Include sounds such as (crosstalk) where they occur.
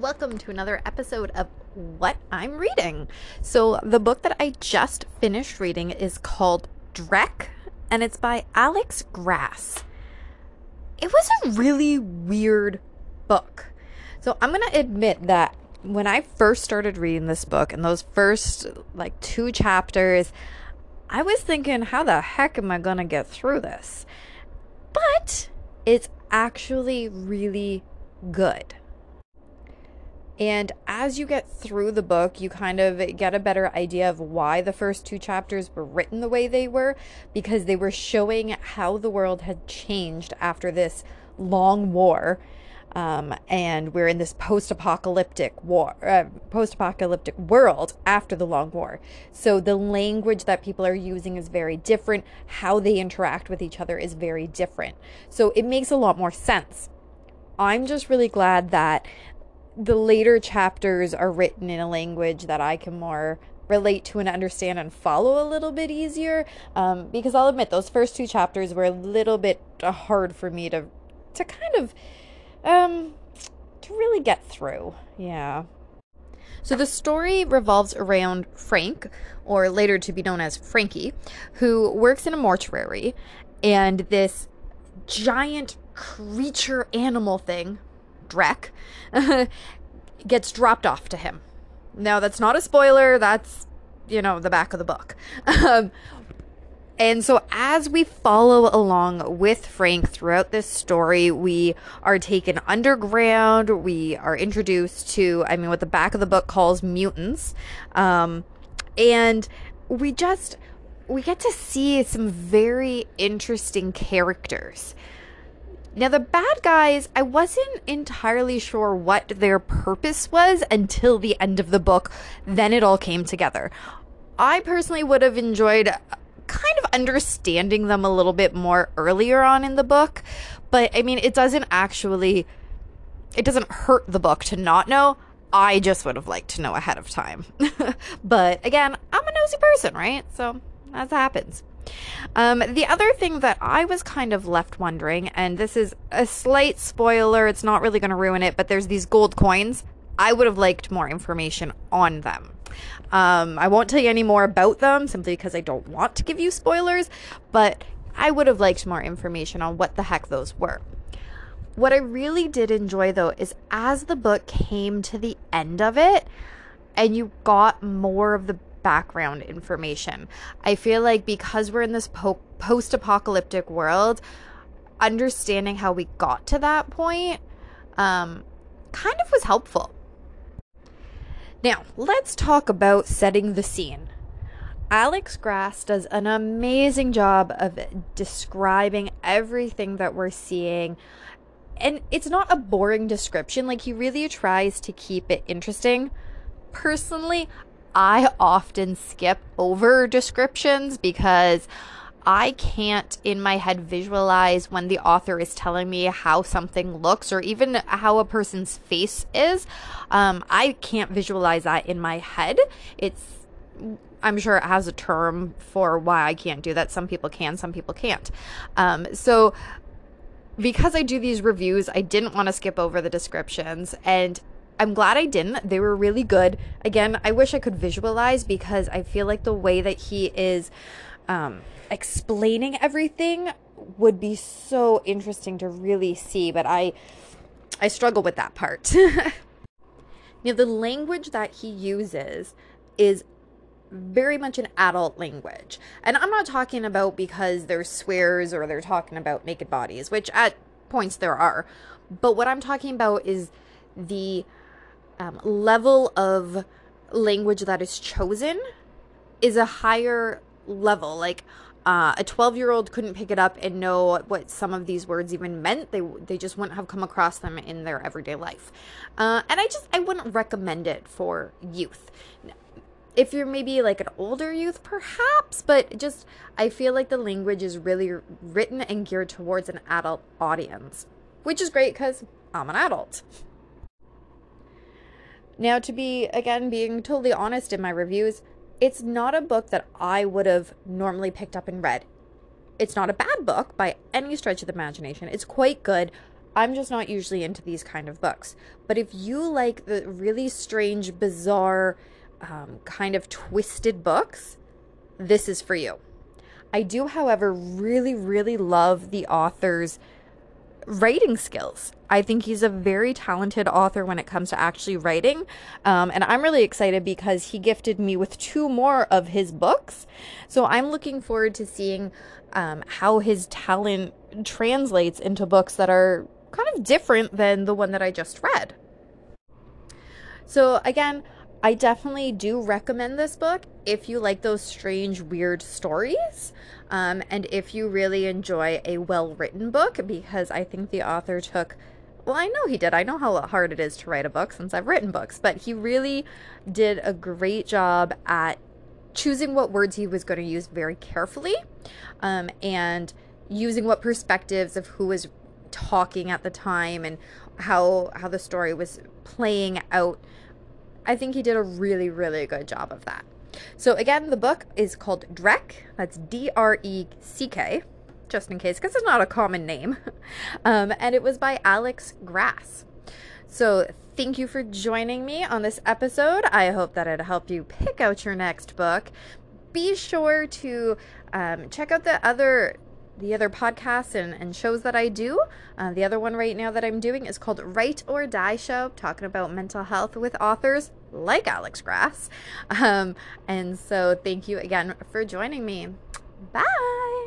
welcome to another episode of What I'm Reading. So, the book that I just finished reading is called Dreck, and it's by Alex Grass. It was a really weird book. So, I'm going to admit that when I first started reading this book, and those first like two chapters, I was thinking, how the heck am I going to get through this? But it's actually really good. And as you get through the book, you kind of get a better idea of why the first two chapters were written the way they were, because they were showing how the world had changed after this long war. Um, and we're in this post-apocalyptic war, uh, post-apocalyptic world after the long war. So the language that people are using is very different. How they interact with each other is very different. So it makes a lot more sense. I'm just really glad that the later chapters are written in a language that I can more relate to and understand and follow a little bit easier. Um, because I'll admit those first two chapters were a little bit uh, hard for me to to kind of um to really get through. Yeah. So the story revolves around Frank, or later to be known as Frankie, who works in a mortuary, and this giant creature animal thing Dreck, (laughs) gets dropped off to him. Now, that's not a spoiler, that's, you know, the back of the book. Um, and so, as we follow along with Frank throughout this story, we are taken underground. We are introduced to, I mean, what the back of the book calls mutants. Um, and we just, we get to see some very interesting characters. Now, the bad guys, I wasn't entirely sure what their purpose was until the end of the book. Then it all came together. I personally would have enjoyed uh, kind of understanding them a little bit more earlier on in the book, but I mean, it doesn't actually, it doesn't hurt the book to not know. I just would have liked to know ahead of time. (laughs) but again, I'm a nosy person, right? So that happens. Um, the other thing that I was kind of left wondering, and this is a slight spoiler, it's not really going to ruin it, but there's these gold coins. I would have liked more information on them. Um, I won't tell you any more about them simply because I don't want to give you spoilers, but I would have liked more information on what the heck those were. What I really did enjoy though is as the book came to the end of it and you got more of the background information. I feel like because we're in this po- post apocalyptic world, understanding how we got to that point um, kind of was helpful. Now, let's talk about setting the scene. Alex Grass does an amazing job of describing everything that we're seeing. And it's not a boring description, like, he really tries to keep it interesting. Personally, I often skip over descriptions because I can't in my head visualize when the author is telling me how something looks or even how a person's face is. Um, I can't visualize that in my head. It's I'm sure it has a term for why I can't do that. Some people can, some people can't. Um, so because I do these reviews, I didn't want to skip over the descriptions. And I'm glad I didn't. They were really good. Again, I wish I could visualize because I feel like the way that he is um, explaining everything would be so interesting to really see, but I I struggle with that part. (laughs) now the language that he uses is very much an adult language. And I'm not talking about because there's swears or they're talking about naked bodies, which at points there are. But what I'm talking about is the um, level of language that is chosen is a higher level. Like uh, a 12 year old couldn't pick it up and know what some of these words even meant. They they just wouldn't have come across them in their everyday life. Uh, and I just I wouldn't recommend it for youth. If you're maybe like an older youth, perhaps, but just I feel like the language is really written and geared towards an adult audience, which is great because I'm an adult. Now, to be, again, being totally honest in my reviews, it's not a book that I would have normally picked up and read. It's not a bad book by any stretch of the imagination. It's quite good. I'm just not usually into these kind of books. But if you like the really strange, bizarre, um, kind of twisted books, this is for you. I do, however, really, really love the author's writing skills. I think he's a very talented author when it comes to actually writing. Um, and I'm really excited because he gifted me with two more of his books. So I'm looking forward to seeing um, how his talent translates into books that are kind of different than the one that I just read. So, again, I definitely do recommend this book if you like those strange, weird stories. Um, and if you really enjoy a well written book, because I think the author took, well, I know he did. I know how hard it is to write a book since I've written books, but he really did a great job at choosing what words he was going to use very carefully um, and using what perspectives of who was talking at the time and how how the story was playing out I think he did a really, really good job of that. So, again, the book is called Dreck. That's D R E C K, just in case, because it's not a common name. (laughs) Um, and it was by Alex Grass. So, thank you for joining me on this episode. I hope that it helped you pick out your next book. Be sure to um, check out the other the other podcasts and, and shows that I do. Uh, the other one right now that I'm doing is called Write or Die Show, talking about mental health with authors like Alex Grass. (laughs) Um, and so thank you again for joining me. Bye.